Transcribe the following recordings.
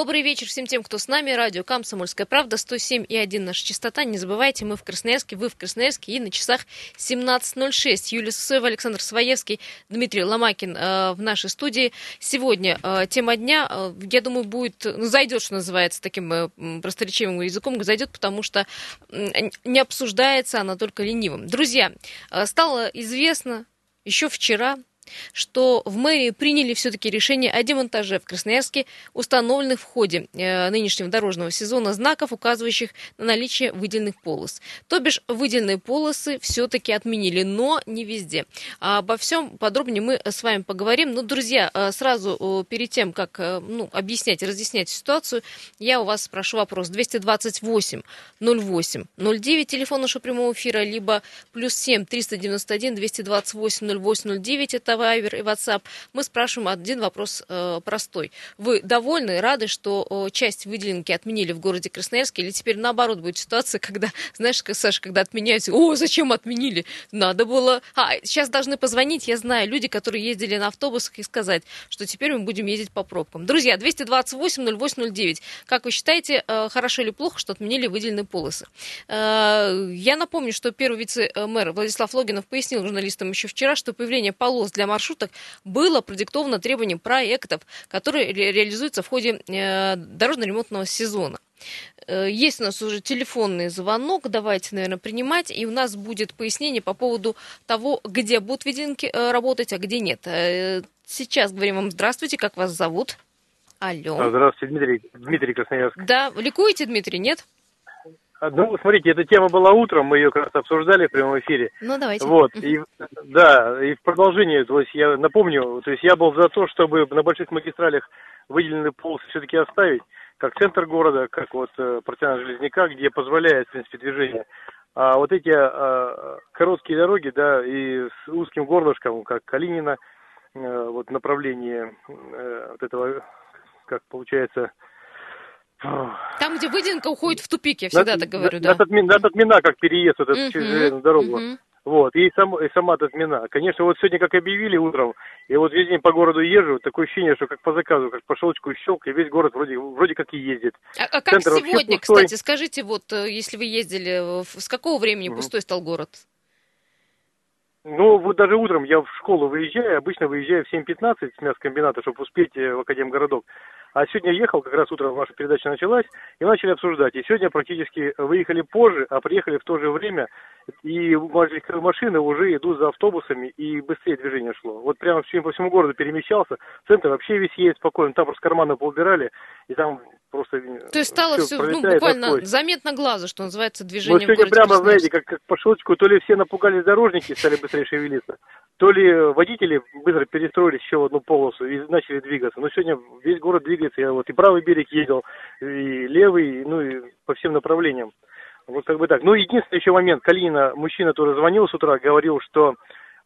Добрый вечер всем тем, кто с нами. Радио «Комсомольская правда», 107,1 наша частота. Не забывайте, мы в Красноярске, вы в Красноярске. И на часах 17.06. Юлия Сусоева, Александр Своевский, Дмитрий Ломакин э, в нашей студии. Сегодня э, тема дня, э, я думаю, будет, ну, зайдет, что называется, таким э, просторечивым языком, зайдет, потому что э, не обсуждается она только ленивым. Друзья, э, стало известно еще вчера, что в мэрии приняли все-таки решение о демонтаже в Красноярске установленных в ходе э, нынешнего дорожного сезона знаков, указывающих на наличие выделенных полос. То бишь выделенные полосы все-таки отменили, но не везде. Обо всем подробнее мы с вами поговорим. Но, друзья, э, сразу э, перед тем, как ну, объяснять разъяснять ситуацию, я у вас спрошу вопрос. 228 08 09, телефон нашего прямого эфира, либо плюс 7 391 228 08 09, это Viber и WhatsApp, мы спрашиваем один вопрос э, простой. Вы довольны, рады, что э, часть выделенки отменили в городе Красноярске, или теперь наоборот будет ситуация, когда, знаешь, Саша, когда отменяются, о, зачем отменили? Надо было... А, сейчас должны позвонить, я знаю, люди, которые ездили на автобусах и сказать, что теперь мы будем ездить по пробкам. Друзья, 228 08 09. Как вы считаете, э, хорошо или плохо, что отменили выделенные полосы? Э, я напомню, что первый вице-мэр Владислав Логинов пояснил журналистам еще вчера, что появление полос для маршруток было продиктовано требованием проектов, которые ре реализуются в ходе э, дорожно-ремонтного сезона. Э, есть у нас уже телефонный звонок, давайте, наверное, принимать, и у нас будет пояснение по поводу того, где будут виденки э, работать, а где нет. Э, сейчас говорим вам здравствуйте, как вас зовут? Алло. Здравствуйте, Дмитрий. Дмитрий Красноярск. Да, ликуете, Дмитрий, нет? Ну, смотрите, эта тема была утром, мы ее как раз обсуждали в прямом эфире. Ну, давайте. Вот, и, да, и в продолжение, то есть я напомню, то есть я был за то, чтобы на больших магистралях выделенные полосы все-таки оставить, как центр города, как вот э, протяженность Железняка, где позволяет, в принципе, движение. А вот эти а, короткие дороги, да, и с узким горлышком, как Калинина, э, вот направление э, вот этого, как получается, там, где выделенка уходит в тупик, я всегда на, так говорю, на, да. На Татмина, как переезд этот, uh-huh, через железную дорогу. Uh-huh. Вот, и, сам, и сама Татмина. Конечно, вот сегодня, как объявили утром, и вот весь день по городу езжу, такое ощущение, что как по заказу, как по шелочку щелк, и весь город вроде, вроде как и ездит. А, а как Центр сегодня, кстати, скажите, вот, э, если вы ездили, с какого времени uh-huh. пустой стал город? Ну, вот даже утром я в школу выезжаю, обычно выезжаю в 7.15 с мясокомбината, чтобы успеть э, в Академгородок. А сегодня ехал, как раз утром ваша передача началась, и начали обсуждать. И сегодня практически выехали позже, а приехали в то же время, и машины уже идут за автобусами, и быстрее движение шло. Вот прямо по всему городу перемещался, центр вообще весь едет спокойно, там просто карманы поубирали, и там просто... То есть стало все, ну, буквально насквозь. заметно глазу, что называется, движение Ну, сегодня прямо, знаете, как, как по шуточку, то ли все напугались дорожники, стали быстрее шевелиться, то ли водители быстро перестроились еще в одну полосу и начали двигаться. Но сегодня весь город двигается. Я вот и правый берег ездил, и левый, ну и по всем направлениям. Вот как бы так. Ну, единственный еще момент. Калинина, мужчина тоже звонил с утра, говорил, что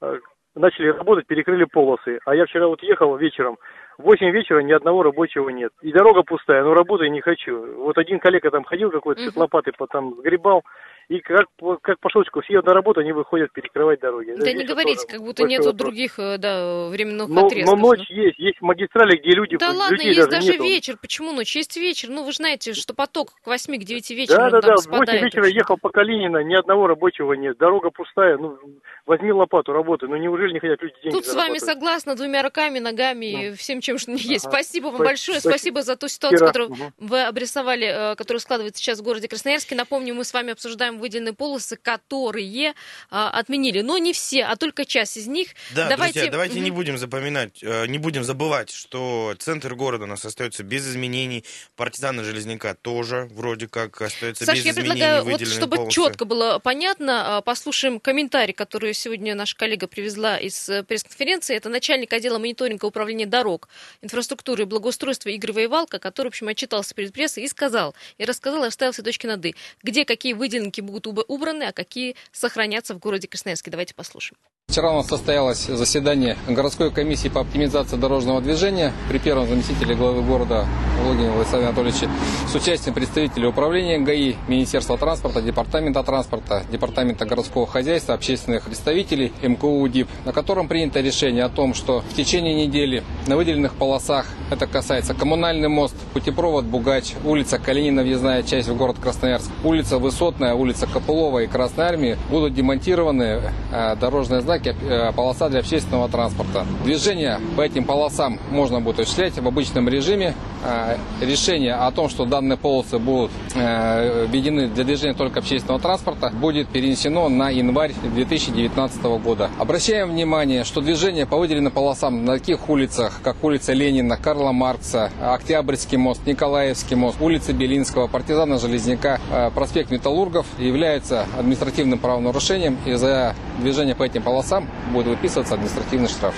э, начали работать, перекрыли полосы. А я вчера вот ехал вечером, в 8 вечера ни одного рабочего нет. И дорога пустая, но работать не хочу. Вот один коллега там ходил какой-то, uh-huh. лопатой потом сгребал. И как, как по шелчку все на работу, они выходят перекрывать дороги. Да, не говорите, как будто нету вопрос. других э, да, временных но, отрезков. Но ночь есть, есть магистрали, где люди... Да ладно, есть даже, даже вечер. Почему ночь? Есть вечер. Ну, вы же знаете, что поток к 8, к 9 вечера Да, да, да. В 8 вечера ехал по Калинина, ни одного рабочего нет. Дорога пустая. Ну, возьми лопату, работай. Ну, неужели не хотят люди деньги Тут с вами согласна двумя руками, ногами, ну. всем, чем что есть. Ага. Спасибо вам большое. Спасибо за ту ситуацию, которую угу. вы обрисовали, э, которая складывается сейчас в городе Красноярске. Напомню, мы с вами обсуждаем выделенные полосы автобусы, которые а, отменили, но не все, а только часть из них. Да, давайте, друзья, давайте не будем запоминать, э, не будем забывать, что центр города у нас остается без изменений, партизаны Железняка тоже вроде как остается Саш, без я изменений. предлагаю, вот, чтобы полосы. четко было понятно, а, послушаем комментарий, который сегодня наша коллега привезла из э, пресс-конференции. Это начальник отдела мониторинга управления дорог, инфраструктуры и благоустройства Игорь Воевалко, который, в общем, отчитался перед прессой и сказал, и рассказал, и расставил все точки над «и», где какие выделенки будут убраны, а какие сохранятся в городе Красноярске. Давайте послушаем. Вчера у нас состоялось заседание городской комиссии по оптимизации дорожного движения при первом заместителе главы города Логине Владиславе Анатольевиче с участием представителей управления ГАИ, Министерства транспорта, Департамента транспорта, Департамента городского хозяйства, общественных представителей МКУ УДИП, на котором принято решение о том, что в течение недели на выделенных полосах, это касается коммунальный мост, путепровод Бугач, улица Калинина, въездная часть в город Красноярск, улица Высотная, улица Копылова и Красной Армии будут демонтированы э, дорожные знаки э, полоса для общественного транспорта. Движение по этим полосам можно будет осуществлять в обычном режиме. Э, решение о том, что данные полосы будут введены для движения только общественного транспорта, будет перенесено на январь 2019 года. Обращаем внимание, что движение по выделенным полосам на таких улицах, как улица Ленина, Карла Маркса, Октябрьский мост, Николаевский мост, улица Белинского, Партизана Железняка, проспект Металлургов является административным правонарушением и за движение по этим полосам сам будет выписываться административный штраф.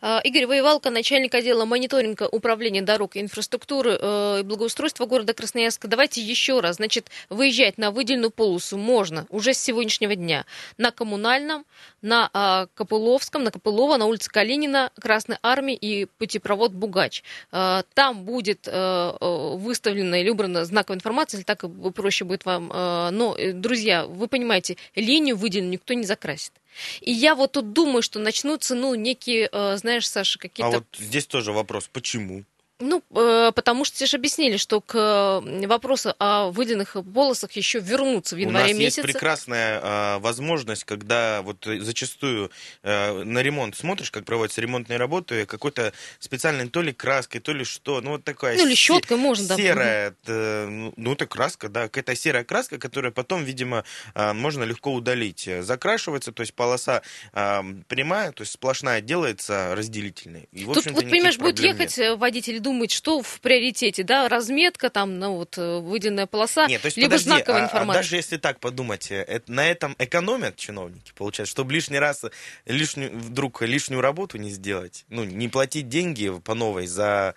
А, Игорь Воевалко, начальник отдела мониторинга управления дорог и инфраструктуры э, и благоустройства города Красноярска. Давайте еще раз. Значит, выезжать на выделенную полосу можно уже с сегодняшнего дня. На коммунальном, на а, Копыловском, на Копылова, на улице Калинина, Красной Армии и путепровод Бугач. А, там будет э, выставлена или убрана знаковая информация, если так проще будет вам. Но, э, друзья, вы понимаете, линию выделенную никто не закрасит. И я вот тут думаю, что начнутся, ну, некие, э, знаешь, Саша, какие-то... А вот здесь тоже вопрос, почему? Ну, э, потому что тебе же объяснили, что к вопросу о выделенных полосах еще вернуться в январе месяце. У нас есть прекрасная э, возможность, когда вот зачастую э, на ремонт смотришь, как проводятся ремонтные работы, какой-то специальной то ли краской, то ли что, ну вот такая... Ну или щеткой се- можно, да. Серая, э, ну это краска, да, какая-то серая краска, которая потом, видимо, э, можно легко удалить. Закрашивается, то есть полоса э, прямая, то есть сплошная делается разделительной. И, Тут, вот понимаешь, будет ехать нет. водитель думать, что в приоритете, да, разметка, там, ну вот, э, выделенная полоса, Нет, то есть, либо подожди, знаковая а, информация. А даже если так подумать, э, это, на этом экономят чиновники, получается, чтобы лишний раз, лишнюю, вдруг лишнюю работу не сделать, ну, не платить деньги по новой за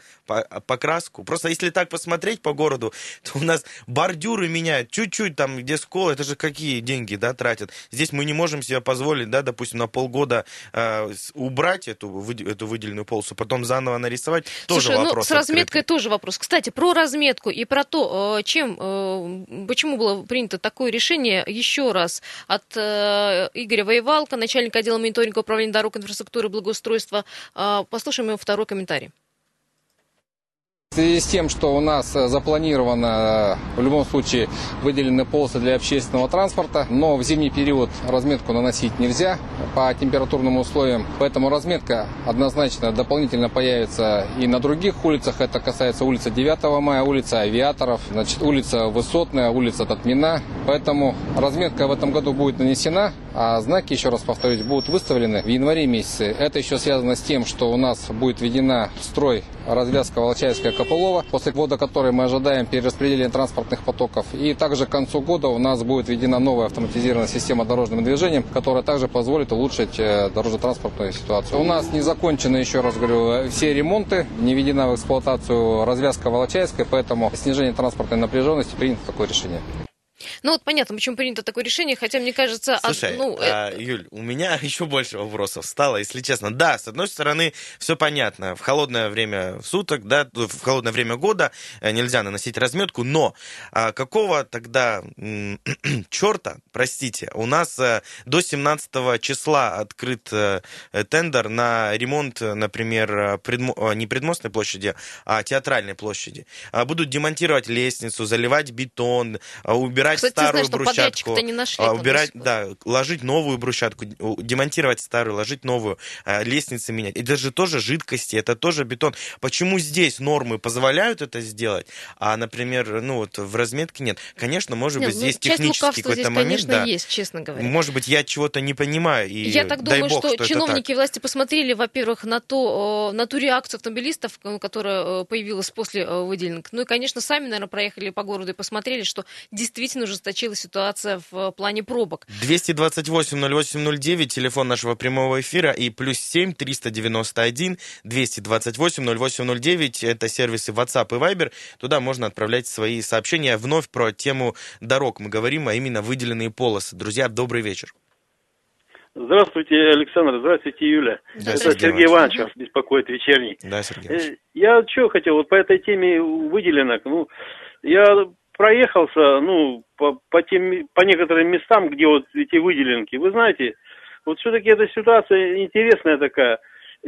покраску. Просто если так посмотреть по городу, то у нас бордюры меняют, чуть-чуть там, где скол, это же какие деньги, да, тратят. Здесь мы не можем себе позволить, да, допустим, на полгода э, убрать эту, эту выделенную полосу, потом заново нарисовать, Слушай, тоже ну, вопрос. с разметкой тоже вопрос. Кстати, про разметку и про то, э, чем, э, почему было принято такое решение, еще раз от э, Игоря Воевалка, начальника отдела мониторинга управления дорог, инфраструктуры и благоустройства. Послушаем его второй комментарий. В связи с тем, что у нас э, запланировано э, в любом случае выделены полосы для общественного транспорта, но в зимний период разметку наносить нельзя по температурным условиям, поэтому разметка однозначно дополнительно появится и на других улицах. Это касается улицы 9 мая, улица Авиаторов, значит, улица Высотная, улица Татмина. Поэтому разметка в этом году будет нанесена, а знаки, еще раз повторюсь, будут выставлены в январе месяце. Это еще связано с тем, что у нас будет введена в строй развязка Волчаевская Копылова, после ввода которой мы ожидаем перераспределения транспортных потоков. И также к концу года у нас будет введена новая автоматизированная система дорожным движением, которая также позволит улучшить э, дорожно-транспортную ситуацию. У нас не закончены, еще раз говорю, все ремонты, не введена в эксплуатацию развязка Волочаевская, поэтому снижение транспортной напряженности принято такое решение. Ну вот понятно, почему принято такое решение, хотя мне кажется... Слушай, от, ну, а, это... Юль, у меня еще больше вопросов стало, если честно. Да, с одной стороны, все понятно. В холодное время суток, да, в холодное время года э, нельзя наносить разметку, но а, какого тогда черта, простите, у нас а, до 17 числа открыт а, тендер на ремонт, например, предмо... не предмостной площади, а театральной площади. А, будут демонтировать лестницу, заливать бетон, а, убирать убирать Кстати, старую знаешь, брусчатку, не нашли, а, убирать, да, ложить новую брусчатку, демонтировать старую, ложить новую, а, лестницы менять. Это же тоже жидкости, это тоже бетон. Почему здесь нормы позволяют это сделать, а, например, ну вот в разметке нет? Конечно, может нет, быть, ну, здесь технический какой-то момент, конечно, да. есть, честно говоря. Может быть, я чего-то не понимаю. И я так думаю, бог, что, что чиновники власти посмотрели, во-первых, на то, на ту реакцию автомобилистов, которая появилась после выделенных. Ну и, конечно, сами, наверное, проехали по городу и посмотрели, что действительно очень ужесточилась ситуация в плане пробок. 228-08-09, телефон нашего прямого эфира, и плюс 7 391 228-08-09, это сервисы WhatsApp и Viber, туда можно отправлять свои сообщения. Вновь про тему дорог мы говорим, а именно выделенные полосы. Друзья, добрый вечер. Здравствуйте, Александр. Здравствуйте, Юля. Да, Это Сергей Сергей Иванович вас беспокоит вечерний. Да, Сергей. Э, Я что хотел, вот по этой теме выделенок, ну, я проехался, ну, по, по, тем, по некоторым местам, где вот эти выделенки. Вы знаете, вот все-таки эта ситуация интересная такая.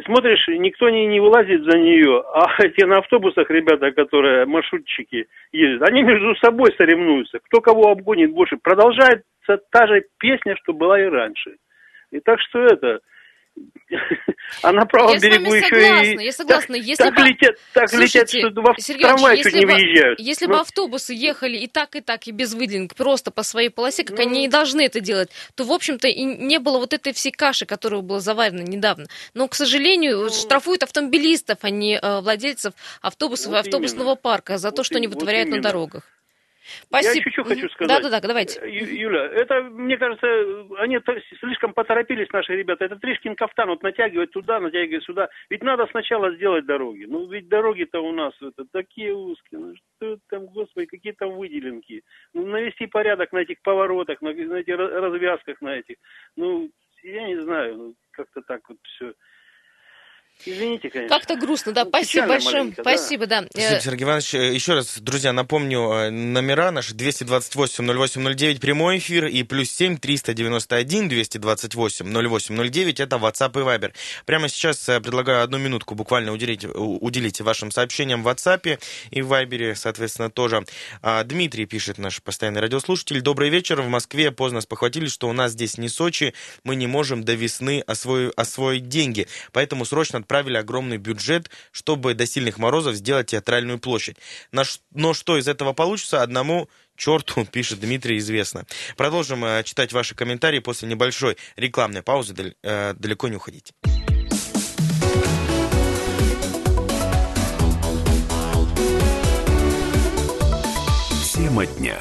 Смотришь, никто не, не вылазит за нее, а те на автобусах ребята, которые маршрутчики ездят, они между собой соревнуются. Кто кого обгонит больше. Продолжается та же песня, что была и раньше. И так что это... А на правом Я берегу еще согласна, и... я согласна. Так, Если так бы- летят, так летят, Слушайте, что в Сергей трамвай чуть если не бы- выезжают. Если Ну, бы автобусы ехали и так, и так, и без выделенок, просто по своей полосе, как Ну. они и должны это делать, то, в общем-то, и не было вот этой всей каши, которая была заварена недавно. Но, к сожалению, штрафуют автомобилистов, а не э, владельцев автобусов и Ну. Вот автобусного именно. парка за то, Вот что они и- вот вытворяют на именно. Дорогах. Я Спасибо. чуть-чуть хочу сказать. Да-да-да, давайте. Э, Юля, это, мне кажется, они слишком поторопились, наши ребята. Это Тришкин кафтан, вот натягивать туда, натягивать сюда. Ведь надо сначала сделать дороги. Ну, ведь дороги-то у нас это, такие узкие. Ну, что там, господи, какие там выделенки. Ну, навести порядок на этих поворотах, на, на этих развязках на этих. Ну, я не знаю, ну, как-то так вот все. Извините, конечно. Как-то грустно, да. Ну, Спасибо печально большое. маленько, да. Спасибо, да. Э, Спасибо, Сергей Иванович. Э, Еще раз, друзья, напомню, э, номера наши 228-08-09, прямой эфир, и плюс 7 391 228 08-09, это WhatsApp и Viber. Прямо сейчас предлагаю одну минутку буквально уделить, уделить вашим сообщениям в WhatsApp и в Viber, соответственно, тоже. А, Дмитрий пишет, наш постоянный радиослушатель. Добрый вечер. В Москве поздно спохватились, что у нас здесь не Сочи, мы не можем до весны освоить, освоить деньги, поэтому срочно отправили огромный бюджет, чтобы до сильных морозов сделать театральную площадь. Но что из этого получится, одному черту, пишет Дмитрий, известно. Продолжим э, читать ваши комментарии после небольшой рекламной паузы. Э, Далеко не уходите. Тема дня.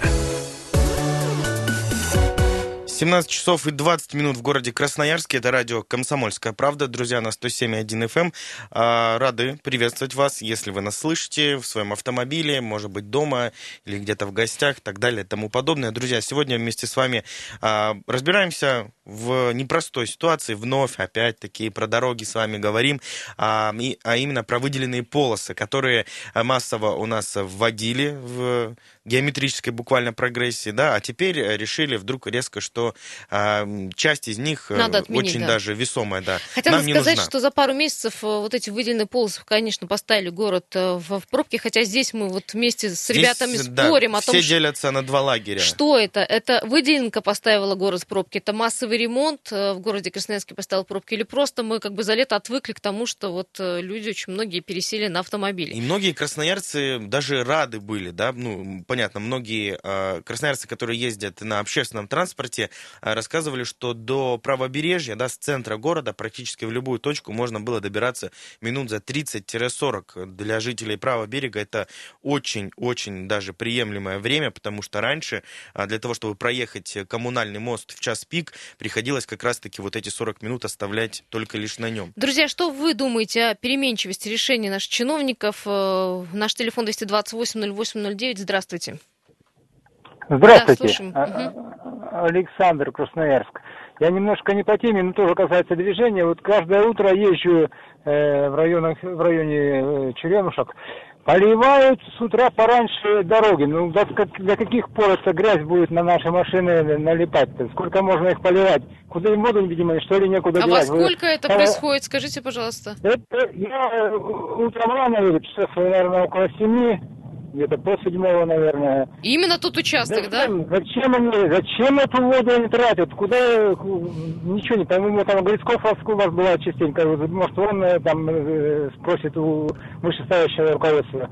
17 часов и 20 минут в городе Красноярске. Это радио «Комсомольская правда». Друзья, на 107.1 FM. А, Рады приветствовать вас, если вы нас слышите в своем автомобиле, может быть, дома или где-то в гостях, так далее тому подобное. Друзья, сегодня вместе с вами а, разбираемся в непростой ситуации. Вновь, опять-таки, про дороги с вами говорим, а, и- а именно про выделенные полосы, которые массово у нас вводили в геометрической буквально прогрессии, да, а теперь э, решили вдруг резко, что м, часть из них э, Надо отменить, очень да. даже весомая, да. Хотя нам сказать, что за пару месяцев э, вот эти выделенные полосы, конечно, поставили город э, в, пробке, хотя здесь мы вот вместе с Здесь, ребятами да, спорим о все том, что делятся на два лагеря. Что это? Это выделенка поставила город в пробки? Это массовый ремонт э, в городе Красноярске поставил пробки? Или просто мы как бы за лето отвыкли к тому, что вот э, люди очень многие пересели на автомобили? И многие красноярцы даже рады были, да, ну, понятно, многие э, красноярцы, которые ездят на общественном транспорте, э, рассказывали, что до правобережья, да, с центра города практически в любую точку можно было добираться минут за 30-40. Для жителей правого берега это очень-очень даже приемлемое время, потому что раньше а, для того, чтобы проехать коммунальный мост в час пик, приходилось как раз-таки вот эти 40 минут оставлять только лишь на нем. Друзья, что вы думаете о переменчивости решений наших чиновников? Э, Наш телефон 228-08-09. Здравствуйте. Здравствуйте, Да, слушаем. А- Александр Красноярск. Я немножко не по теме, но тоже касается движения. Вот каждое утро езжу э, в, районах, в районе э, Черемушек. Поливают с утра пораньше дороги. Ну, до, до каких пор эта грязь будет на наши машины налипать? -то? Сколько можно их поливать? Куда им воду, видимо, что ли, некуда А во девать? Вы- сколько это э, происходит? Скажите, пожалуйста. Это я э, утром рано часов, наверное, около семи, где-то по седьмого, наверное. Именно тот участок, да? Зачем, зачем они, зачем эту воду они тратят? Куда, э, ничего не пойму, там Грицков у вас была частенько, может он э, там э, спросит у вышестоящего руководства.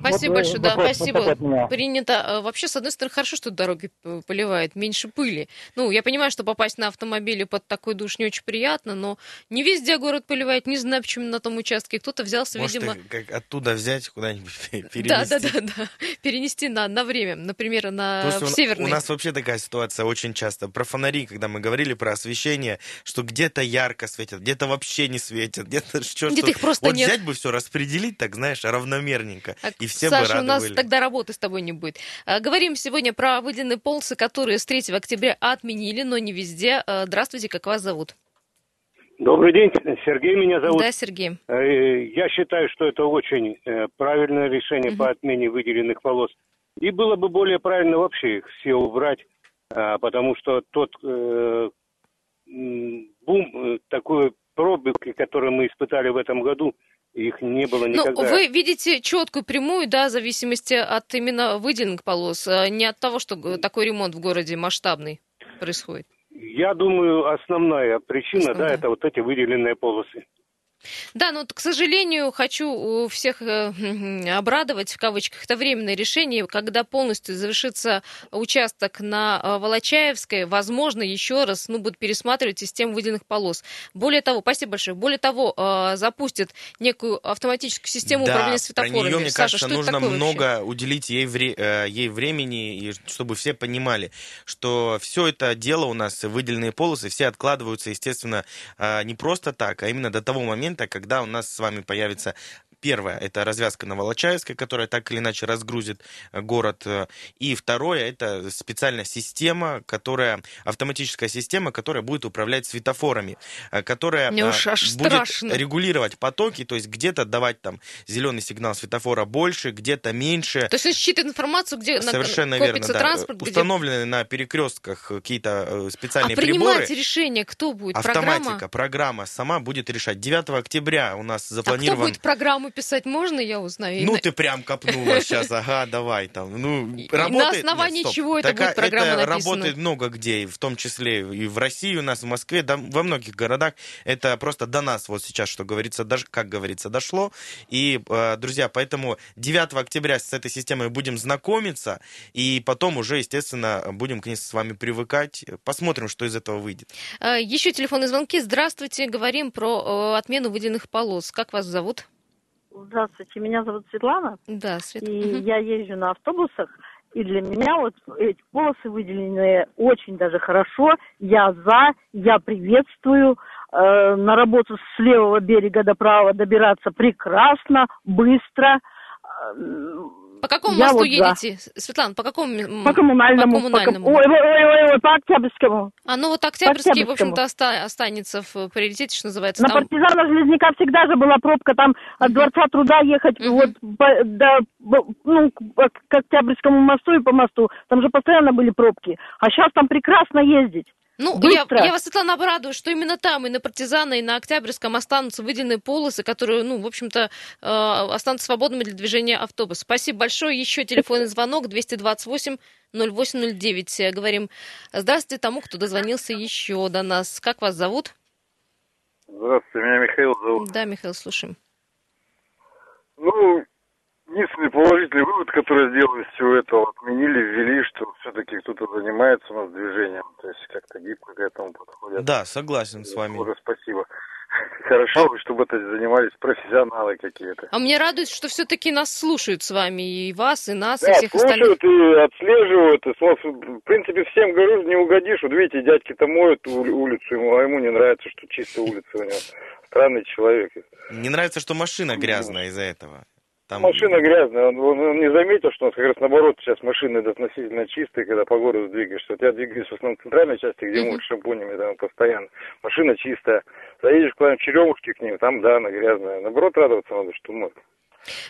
Спасибо Вот, э, большое, да, вопрос спасибо. Принято. А, Вообще, с одной стороны, хорошо, что дороги поливают, меньше пыли. Ну, я понимаю, что попасть на автомобиле под такой душ не очень приятно, но не везде город поливает, не знаю, почему на том участке. Кто-то взялся, Может, видимо... их как оттуда взять, куда-нибудь перенести. Да, да, да, да. Перенести на, на время, например, на Потому в у- северный. у нас вообще такая ситуация очень часто. Про фонари, когда мы говорили про освещение, что где-то ярко светят, где-то вообще не светят, где-то что Где-то их просто Вот нет. взять бы все распределить, так знаешь, равномерненько, И все бы Саша, рады у нас были. тогда работы с тобой не будет. А, Говорим сегодня про выделенные полосы, которые с 3 октября отменили, но не везде. А, Здравствуйте, как вас зовут? Добрый день, Сергей меня зовут. Да, Сергей. Э, Я считаю, что это очень э, правильное решение по отмене выделенных полос. И было бы более правильно вообще их все убрать, а, потому что тот э, бум, такой пробег, который мы испытали в этом году, их не было Ну, никогда. вы видите четкую прямую, да, в зависимости от именно выделенных полос, а не от того, что такой ремонт в городе масштабный происходит. Я думаю, основная причина, Основная. да, это вот эти выделенные полосы. Да, но, к сожалению, хочу всех э, обрадовать, в кавычках, это временное решение, когда полностью завершится участок на э, Волочаевской, возможно, еще раз, ну, будут пересматривать систему выделенных полос. Более того, спасибо большое, более того, э, запустят некую автоматическую систему да, управления про светофорами. нее, мне Саша, кажется, нужно такое вообще? много уделить ей, вре- ей времени, и чтобы все понимали, что все это дело у нас, выделенные полосы, все откладываются, естественно, не просто так, а именно до того момента, когда у нас с вами появится Первое – это развязка на Волочаевской, которая так или иначе разгрузит э, город. э, И второе – это специальная система, которая, автоматическая система, которая будет управлять светофорами, э, которая Мне уж аж будет страшно. регулировать потоки, то есть где-то давать там зеленый сигнал светофора больше, где-то меньше. То есть он считывает информацию, где Совершенно верно, да. транспорт, где... Установлены на перекрестках какие-то э, А специальные принимать приборы. решение кто будет? Автоматика, Программа? программа сама будет решать. 9 октября у нас А кто запланирован... будет программу писать, можно я узнаю? Ну, ты прям копнула сейчас, ага, давай там. Ну, работает... на основании Нет, чего это будет программа это написана? работает много где, в том числе и в России, у нас в Москве, да, во многих городах. Это просто до нас вот сейчас, что говорится, даже, как говорится, дошло. И, э, друзья, поэтому 9 октября с этой системой будем знакомиться, и потом уже, естественно, будем к ней с вами привыкать. Посмотрим, что из этого выйдет. А, Еще телефонные звонки. Здравствуйте, говорим про э, отмену выделенных полос. Как вас зовут? Здравствуйте, меня зовут Светлана, Да, Свет. и Мгм. я езжу на автобусах, и для меня вот эти полосы выделенные очень даже хорошо. Я за, я приветствую. Э, на работу с левого берега до правого добираться прекрасно, быстро. Э, По какому я мосту вот за. едете? Светлана, по какому? По коммунальному. По коммунальному. Ой, ой, ой, ой, ой, по Октябрьскому. А ну вот Октябрьский, в общем-то, оста- останется в приоритете, что называется. На Там... партизана Железняка всегда же была пробка, там от Дворца труда ехать Мгм. вот по- до, ну, к Октябрьскому мосту и по мосту. Там же постоянно были пробки. А сейчас там прекрасно ездить. Ну, я, Быстро. я вас, Светлана, обрадую, что именно там, и на Партизана, и на Октябрьском останутся выделенные полосы, которые, ну, в общем-то, э, останутся свободными для движения автобуса. Спасибо большое. Еще телефонный звонок 228 0809. Э, Говорим здравствуйте тому, кто дозвонился еще до нас. Как вас зовут? Здравствуйте, меня Михаил зовут. Да, Михаил, слушаем. Ну, единственный положительный вывод, который сделали из всего этого, отменили, ввели, что все-таки кто-то занимается у нас движением, то есть как-то гибко к этому подходят. Да, согласен с вами. Уже спасибо. Хорошо, бы, чтобы это занимались профессионалы какие-то. А мне радует, что все-таки нас слушают с вами, и вас, и нас, и Да, всех остальных. слушают и отслеживают. И, в принципе, всем говорю, не угодишь. Вот видите, дядьки-то моют ули- улицу, ему, а ему не нравится, что чистая улица у него. Странный человек. Не нравится, что машина грязная из-за этого. Там... Машина грязная, он, он- он не заметил, что у нас как раз наоборот сейчас машины относительно чистые, когда по городу двигаешься. Вот я двигаюсь в основном в центральной части, где моют шампунями там постоянно. Машина чистая. Заедешь куда-нибудь черемушки к ним, там, да, она грязная. Наоборот, радоваться надо, что моют.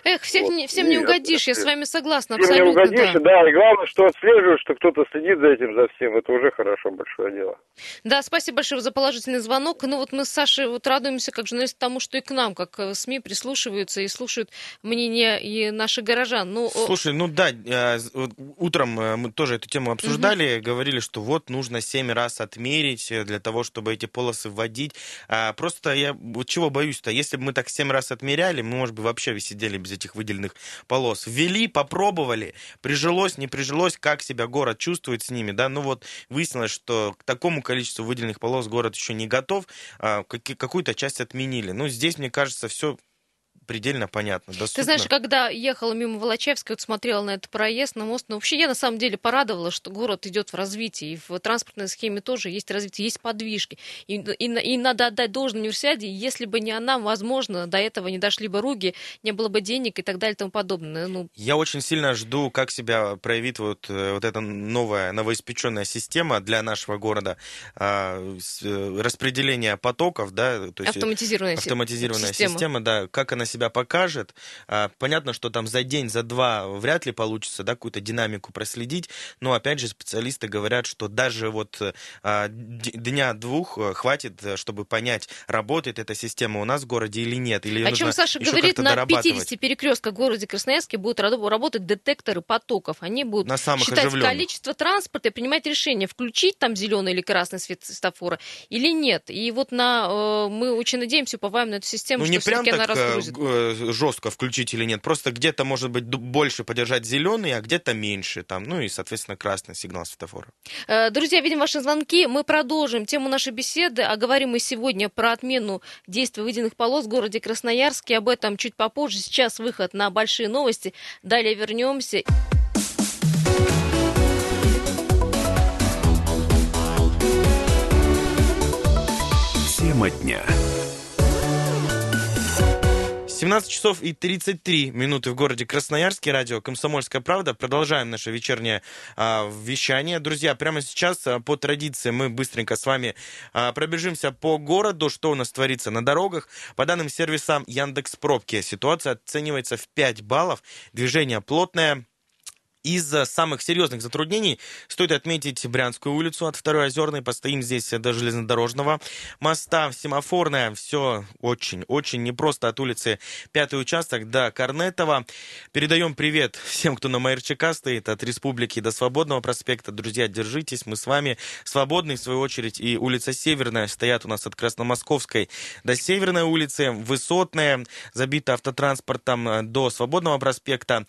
Эх, всех Вот. не, всем не И угодишь, я с вами согласна, Всем не абсолютно. угодишь, да. да. и главное, что отслеживаешь, что кто-то следит за этим, за всем. Это уже хорошо, большое дело. Да, спасибо большое за положительный звонок. Ну вот мы с Сашей вот радуемся как журналисты тому, что и к нам, как э, СМИ, прислушиваются и слушают мнение и наших горожан. Ну, Слушай, ну да, э, утром э, мы тоже эту тему обсуждали, говорили, что вот нужно семь раз отмерить для того, чтобы эти полосы вводить. А, Просто я вот чего боюсь-то, если бы мы так семь раз отмеряли, мы, может быть, вообще весь сидели без этих выделенных полос. Ввели, попробовали, прижилось, не прижилось, как себя город чувствует с ними, да, ну вот выяснилось, что к такому количеству выделенных полос город еще не готов, а, какую-то часть отменили. Ну, здесь, мне кажется, все предельно понятно. Доступно. Ты знаешь, когда ехала мимо Волочевской, вот смотрела на этот проезд, на мост, ну вообще я на самом деле порадовала, что город идет в развитии, и в транспортной схеме тоже есть развитие, есть подвижки. И, и, и надо отдать должное универсиаде, если бы не она, возможно, до этого не дошли бы руки, не было бы денег и так далее и тому подобное. Ну... Я очень сильно жду, как себя проявит вот, э, вот эта новая, новоиспеченная система для нашего города, а, э, распределение потоков, да, то есть автоматизированная, автоматизированная система. система, да, как она себя себя покажет. А, понятно, что там за день, за два вряд ли получится да, какую-то динамику проследить, но опять же специалисты говорят, что даже вот а, дня-двух э, хватит, э, чтобы понять, работает эта система у нас в городе или нет. Или О чем Саша говорит, на 50 перекрестках в городе Красноярске будут работать детекторы потоков. Они будут на самых считать оживленных. количество транспорта и принимать решение, включить там зеленый или красный свет светофора или нет. И вот на, э, мы очень надеемся, уповаем на эту систему, ну, что не прям так, она разгрузит. Э, жестко включить или нет. Просто где-то, может быть, больше подержать зеленый, а где-то меньше. Там, ну и, соответственно, красный сигнал светофора. Э, друзья, видим ваши звонки. Мы продолжим тему нашей беседы. А говорим мы сегодня про отмену действия выделенных полос в городе Красноярске. Об этом чуть попозже. Сейчас выход на большие новости. Далее вернемся. Тема дня. 17 часов и 33 минуты в городе Красноярске. Радио «Комсомольская правда». Продолжаем наше вечернее а, вещание. Друзья, прямо сейчас а, по традиции мы быстренько с вами а, пробежимся по городу, что у нас творится на дорогах. По данным сервиса Яндекс Пробки ситуация оценивается в 5 баллов. Движение плотное, из самых серьезных затруднений стоит отметить Брянскую улицу от Второй Озерной. Постоим здесь до железнодорожного моста. Семафорная. Все очень-очень непросто от улицы Пятый участок до Корнетова. Передаем привет всем, кто на МРЧК стоит. От Республики до Свободного проспекта. Друзья, держитесь. Мы с вами. Свободный, в свою очередь, и улица Северная стоят у нас от Красномосковской до Северной улицы. Высотная. Забита автотранспортом до Свободного проспекта.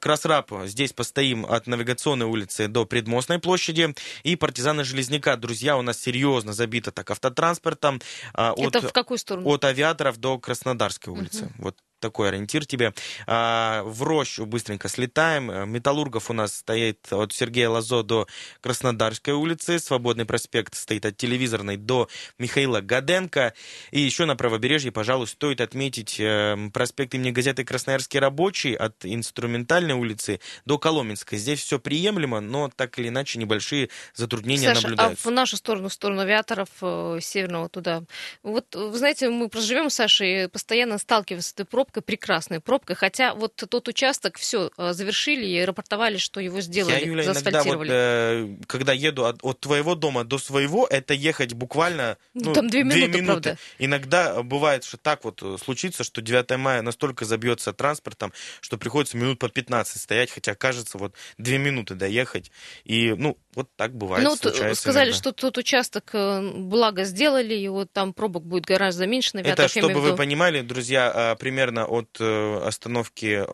Красрап здесь постоим от Навигационной улицы до Предмостной площади. И партизаны Железняка, друзья, у нас серьезно забито так автотранспортом. А, Это от, в какую сторону? От авиаторов до Краснодарской улицы. Угу. Вот такой ориентир тебе. А, в Рощу быстренько слетаем. Металлургов у нас стоит от Сергея Лазо до Краснодарской улицы. Свободный проспект стоит от Телевизорной до Михаила Гаденко. И еще на правобережье, пожалуй, стоит отметить э, проспект имени газеты «Красноярский рабочий» от Инструментальной улицы до Коломенской. Здесь все приемлемо, но так или иначе небольшие затруднения Саша, наблюдаются. а в нашу сторону, в сторону авиаторов э, северного туда? Вот, вы знаете, мы проживем с Сашей, постоянно сталкиваемся с этой пробкой, пробка, прекрасная пробка, хотя вот тот участок все э, завершили и рапортовали, что его сделали, Я, Юля, иногда вот, э, когда еду от, от твоего дома до своего, это ехать буквально ну, ну, там две минуты, минуты. Правда. Иногда бывает, что так вот э, случится, что 9 мая настолько забьется транспортом, что приходится минут по 15 стоять, хотя кажется вот две минуты доехать. И, ну, вот так бывает. Ну, сказали, иногда. что тот участок э, благо сделали, и вот там пробок будет гораздо меньше. На это, чтобы вы понимали, друзья, примерно от э, остановки,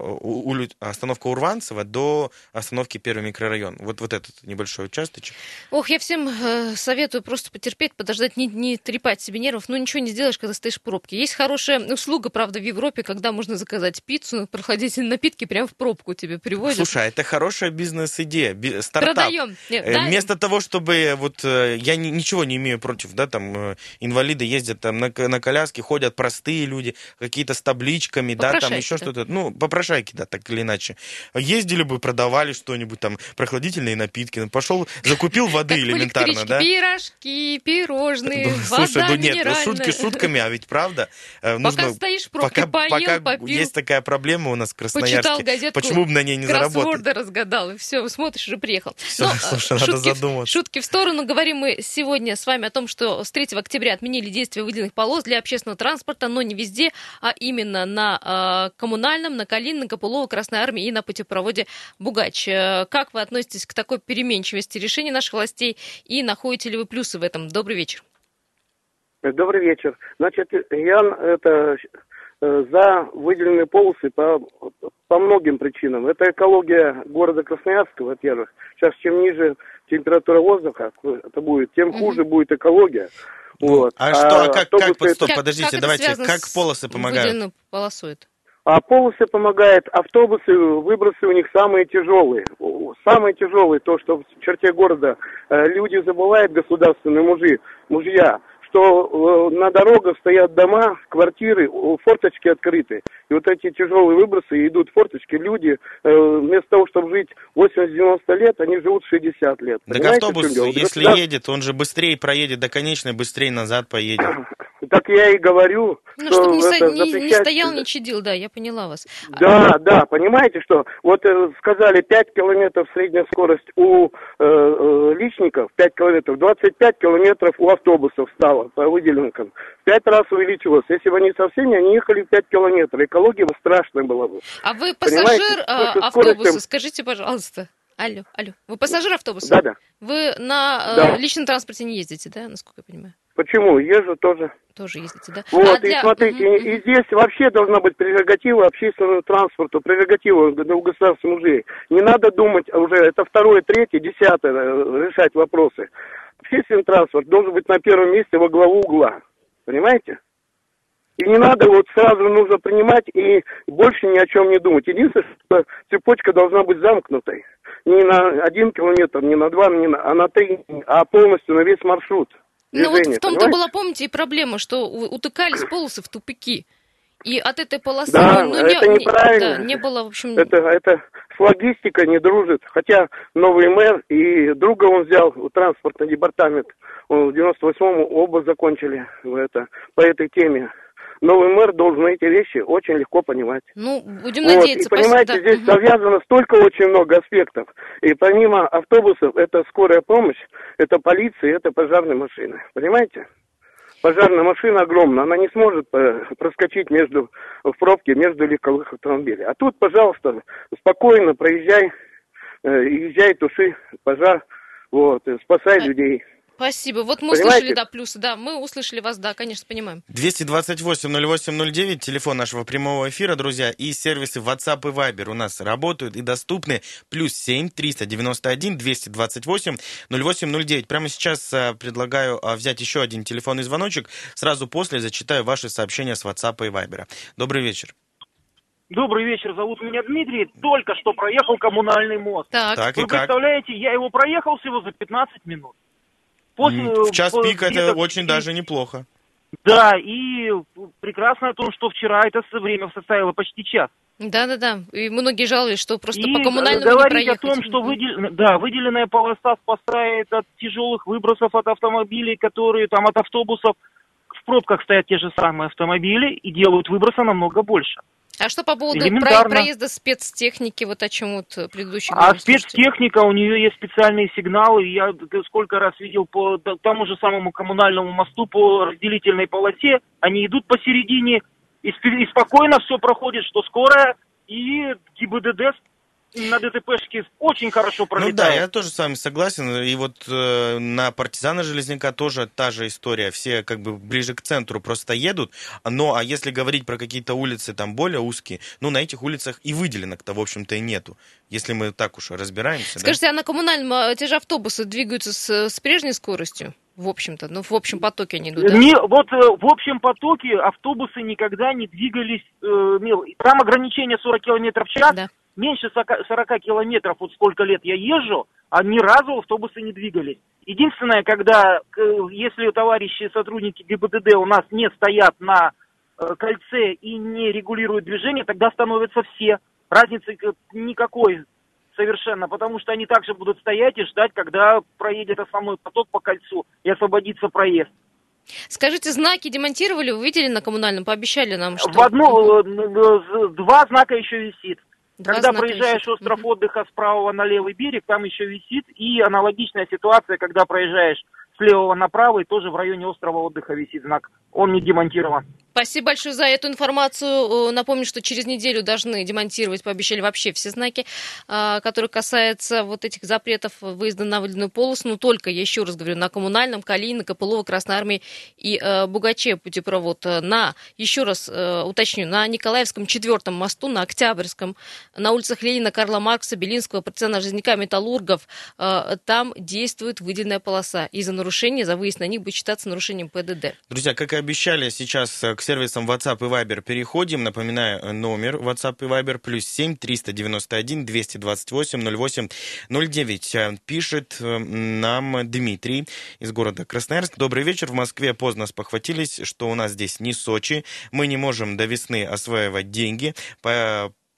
остановка Урванцева до остановки Первый микрорайон. Вот, вот этот небольшой участочек. Ох, я всем э, советую просто потерпеть, подождать, не, не трепать себе нервов. Ну, ничего не сделаешь, когда стоишь в пробке. Есть хорошая услуга, правда, в Европе, когда можно заказать пиццу, прохладительные напитки прямо в пробку тебе привозят. Слушай, а это хорошая бизнес-идея, стартап. Продаем. Нет, э, да. Вместо того, чтобы вот я ничего не имею против, да, там инвалиды ездят там на, на коляске, ходят простые люди, какие-то с табличками, попрошайками, да, там еще что-то. Ну, попрошайки, да, так или иначе. Ездили бы, продавали что-нибудь там, прохладительные напитки. Ну, Пошел, закупил воды элементарно, да? Пирожки, пирожные, Слушай, ну нет, ну, шутки шутками, а ведь правда. Э, пока стоишь в пробке, поел, попил. есть такая проблема у нас в Красноярске. Почему бы на ней не заработать? разгадал, и все, смотришь, уже приехал. Все, слушай, надо задуматься. Шутки в сторону. Говорим мы сегодня с вами о том, что с 3 октября отменили действие выделенных полос для общественного транспорта, но не везде, а именно на на э, коммунальном, на Калин, на Копылово, Красной Армии и на путепроводе Бугач. Э, как вы относитесь к такой переменчивости решений наших властей и находите ли вы плюсы в этом? Добрый вечер. Добрый вечер. Значит, я это э, за выделенные полосы по, по многим причинам. Это экология города Красноярска, во-первых. Сейчас чем ниже температура воздуха это будет, тем хуже будет экология. Вот. А, что, а как, как, автобусы стоп, Как- подождите, как давайте, как полосы помогают? полосой? А полосы помогает, автобусы, выбросы у них самые тяжелые. Самые тяжелые, то, что в черте города э, люди забывают, государственные мужи, мужья, что э, на дорогах стоят дома, квартиры, форточки открыты. И вот эти тяжелые выбросы идут в форточки. Люди, э, вместо того, чтобы жить 80-90 лет, они живут 60 лет. Так Понимаете, автобус, если Государ- едет, он же быстрее проедет до конечной, быстрее назад поедет. Так я и говорю, Ну, что чтобы не, это не- не запрещать- стоял, не чадил, да, я поняла вас. Да, да, понимаете, что вот э, сказали 5 километров средняя скорость у э, э, личников, 5 километров, 25 километров у автобусов стало по выделенкам. В 5 раз увеличилось. Если бы они совсем не они ехали 5 километров, экология бы страшная была бы. А вы пассажир а, автобуса, скоростью- скажите, пожалуйста. Алло, алло. Вы пассажир автобуса? Да-да. Вы на э, Да. личном транспорте не ездите, да, насколько я понимаю? Почему? Езжу тоже. Тоже ездите, да? Вот, А и для- смотрите, Мгм, и, здесь вообще должна быть прерогатива общественного транспорта, прерогатива у государственных мужей. Не надо думать уже, это второе, третье, десятое э, решать вопросы. Общественный транспорт должен быть на первом месте во главу угла. Понимаете? И не надо, вот сразу нужно принимать и больше ни о чем не думать. Единственное, что цепочка должна быть замкнутой. Не на один километр, не на два, не на, а на три, а полностью на весь маршрут. Ну вот в том-то была, помните, и проблема, что утыкались полосы в тупики. И от этой полосы Да, ну, это не, неправильно. да, не было, в общем... Это, это с логистикой не дружит. Хотя новый мэр и друга он взял, в транспортный департамент, он в 98-м оба закончили это, по этой теме. Новый мэр должен эти вещи очень легко понимать. Ну, будем Вот, надеяться. и понимаете, спасибо, да. здесь завязано столько очень много аспектов. И помимо автобусов, это скорая помощь, это полиция, это пожарные машины. Понимаете? Пожарная машина огромная, она не сможет э, проскочить между, в пробке между легковых автомобилей. А тут, пожалуйста, спокойно проезжай, э, езжай, туши пожар, вот, э, спасай людей. Спасибо. Вот мы Понимаете? услышали, да, плюсы, да, мы услышали вас, да, конечно, понимаем. 228-08-09, телефон нашего прямого эфира, друзья, и сервисы WhatsApp и Viber у нас работают и доступны. Плюс 7 391 228 0809. Прямо сейчас а, предлагаю а, взять еще один телефонный звоночек. Сразу после зачитаю ваши сообщения с WhatsApp и Viber. Добрый вечер. Добрый вечер, зовут меня Дмитрий. Только что проехал коммунальный мост. Так, Так, и Вы как? представляете, я его проехал всего за 15 минут. После, В час по- пик это очень даже неплохо. Да, и прекрасно то, что вчера это время составило почти час. Да-да-да. И многие жаловались, что просто и по коммунальному не говорить о проехать. том, что выдел- да, выделенная полоса спасает от тяжелых выбросов от автомобилей, которые там от автобусов в пробках стоят те же самые автомобили и делают выброса намного больше. А что по поводу про- проезда спецтехники, вот о чем вот предыдущий А спецтехника, у нее есть специальные сигналы. Я сколько раз видел по тому же самому коммунальному мосту по разделительной полосе. Они идут посередине, и, и спокойно все проходит, что скорая и ГИБДД на ДТПшке очень хорошо Ну да, пролетает. я тоже с вами согласен. И вот э, на партизана Железняка тоже та же история. Все как бы ближе к центру просто едут. Но а если говорить про какие-то улицы там более узкие, ну на этих улицах и выделенок-то, в общем-то, и нету. Если мы так уж разбираемся. да. Скажите, а на коммунальном а, те же автобусы двигаются с, с прежней скоростью? В общем-то, ну, в общем потоке они идут, да? Не, вот э, в общем потоке автобусы никогда не двигались, э, там ограничение 40 километров в час, Да. Меньше 40, 40 километров, вот сколько лет я езжу, а ни разу автобусы не двигались. Единственное, когда, если товарищи сотрудники ГИБДД у нас не стоят на э, кольце и не регулируют движение, тогда становятся все. Разницы никакой совершенно, потому что они также будут стоять и ждать, когда проедет основной поток по кольцу и освободится проезд. Скажите, знаки демонтировали, вы видели на коммунальном, пообещали нам, что... В одну, э, два знака еще висит. Два когда проезжаешь остров отдыха с правого на левый берег, там еще висит. И аналогичная ситуация, когда проезжаешь с левого направо, и тоже в районе острова отдыха висит знак. Он не демонтирован. Спасибо большое за эту информацию. Э, напомню, что через неделю должны демонтировать, пообещали вообще все знаки, а, которые касаются вот этих запретов выезда на выделенную полосу. Но только, я еще раз говорю, на коммунальном, Калинино, Копылово, Красной Армии и э, Бугаче путепровод. На, еще раз э, уточню, на Николаевском четвертом мосту, на Октябрьском, на улицах Ленина, Карла Маркса, Белинского, партизана Жизняка, Металлургов, там действует выделенная полоса. И за нарушение, за выезд на них будет считаться нарушением ПДД. Друзья, как и обещали, сейчас к сервисам WhatsApp и Viber переходим. Напоминаю, номер WhatsApp и Viber плюс 7 391 228 08 09. Пишет э, нам Дмитрий из города Красноярск. Добрый вечер. В Москве поздно спохватились, что у нас здесь не Сочи. Мы не можем до весны осваивать деньги.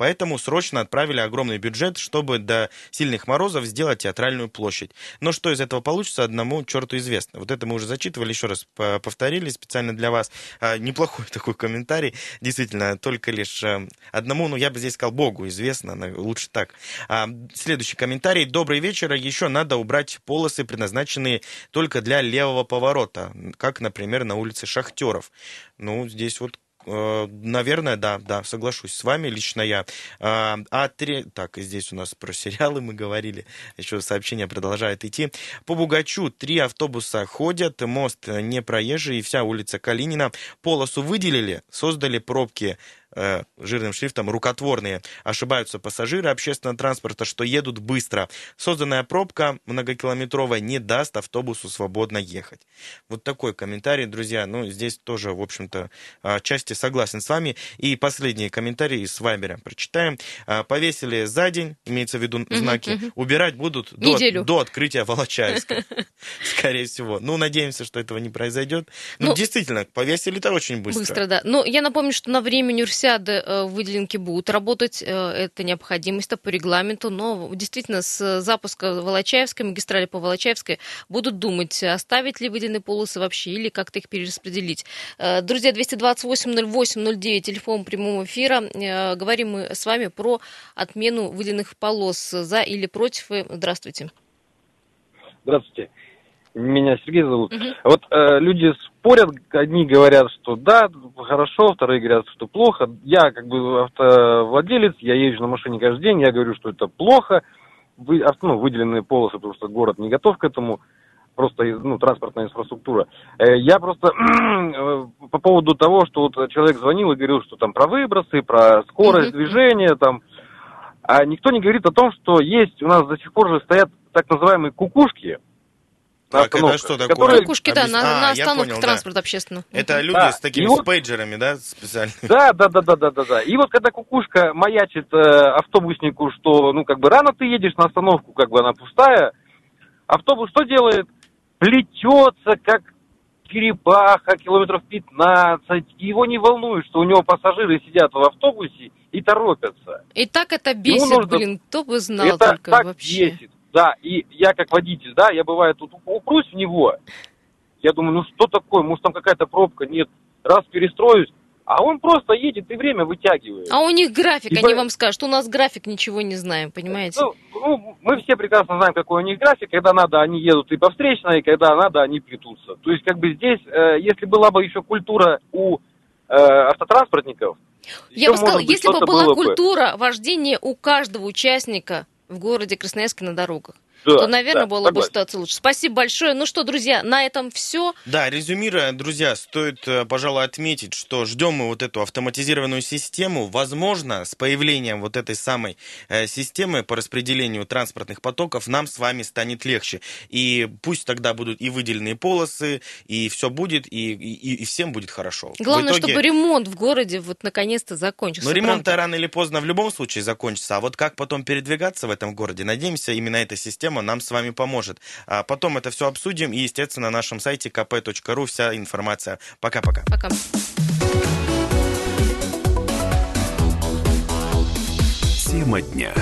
Поэтому срочно отправили огромный бюджет, чтобы до сильных морозов сделать театральную площадь. Но что из этого получится, одному черту известно. Вот это мы уже зачитывали, еще раз повторили специально для вас. А, неплохой такой комментарий. Действительно, только лишь э, одному, ну я бы здесь сказал, Богу известно, лучше так. А, следующий комментарий. Добрый вечер. Еще надо убрать полосы, предназначенные только для левого поворота, как, например, на улице Шахтеров. Ну, здесь вот наверное, да, да, соглашусь с вами, лично я. А, а три... Так, здесь у нас про сериалы мы говорили, еще сообщение продолжает идти. По Бугачу три автобуса ходят, мост не проезжий, вся улица Калинина. Полосу выделили, создали пробки Э, жирным шрифтом рукотворные. Ошибаются пассажиры общественного транспорта, что едут быстро. Созданная пробка многокилометровая не даст автобусу свободно ехать. Вот такой комментарий, друзья. Ну, здесь тоже, в общем-то, отчасти согласен с вами. И последний комментарий из Вайбера прочитаем. А, повесили за день, имеется в виду знаки, убирать будут до, до открытия Волочаевска. Скорее всего. Ну, надеемся, что этого не произойдет. Ну, ну действительно, повесили-то очень быстро. Быстро, да. Но я напомню, что на время университета универсиады э, выделенки будут работать, э, это необходимость по регламенту, но действительно с запуска Волочаевской, магистрали по Волочаевской, будут думать, оставить ли выделенные полосы вообще или как-то их перераспределить. Э, друзья, 228-08-09, телефон прямого эфира. Говорим мы с вами про отмену выделенных полос. За или против? Здравствуйте. Здравствуйте. Меня Сергей зовут. Угу. Вот э, люди спорят, одни говорят, что да, хорошо, вторые говорят, что плохо. Я как бы автовладелец, я езжу на машине каждый день, я говорю, что это плохо. Вы, ну, выделенные полосы, потому что город не готов к этому просто ну, транспортная инфраструктура. Э, я просто э, по поводу того, что вот человек звонил и говорил, что там про выбросы, про скорость движения, там, а никто не говорит о том, что есть у нас до сих пор же стоят так называемые кукушки, так, это что такое? Которые... Кукушки, да, на, а, на остановках транспорта да. общественного. Это люди да. с такими вот... пейджерами, да, специально? Да, да, да, да, да, да, да. И вот когда кукушка маячит э, автобуснику, что, ну, как бы рано ты едешь на остановку, как бы она пустая, автобус что делает? Плетется, как черепаха, километров 15. Его не волнует, что у него пассажиры сидят в автобусе и торопятся. И так это бесит, нужно... блин, кто бы знал это только так вообще. бесит. Да, и я как водитель, да, я бывает тут упрусь в него. Я думаю, ну что такое, может там какая-то пробка, нет. Раз перестроюсь, а он просто едет и время вытягивает. А у них график, и они по... вам скажут, у нас график, ничего не знаем, понимаете? Ну, ну, мы все прекрасно знаем, какой у них график. Когда надо, они едут и по встречной, и когда надо, они плетутся. То есть, как бы здесь, э, если была бы еще культура у э, автотранспортников, я бы сказала, если бы была культура бы. вождения у каждого участника в городе Красноярске на дорогах. Да, то, наверное, да, было согласен. бы ситуация лучше. Спасибо большое. Ну что, друзья, на этом все. Да, резюмируя, друзья, стоит, э, пожалуй, отметить, что ждем мы вот эту автоматизированную систему. Возможно, с появлением вот этой самой э, системы по распределению транспортных потоков нам с вами станет легче. И пусть тогда будут и выделенные полосы, и все будет, и, и, и всем будет хорошо. Главное, итоге... чтобы ремонт в городе вот наконец-то закончился. Но ремонт-то рано или поздно в любом случае закончится. А вот как потом передвигаться в этом городе, надеемся, именно эта система система нам с вами поможет. А потом это все обсудим и, естественно, на нашем сайте kp.ru вся информация. Пока-пока. Пока. Тема дня.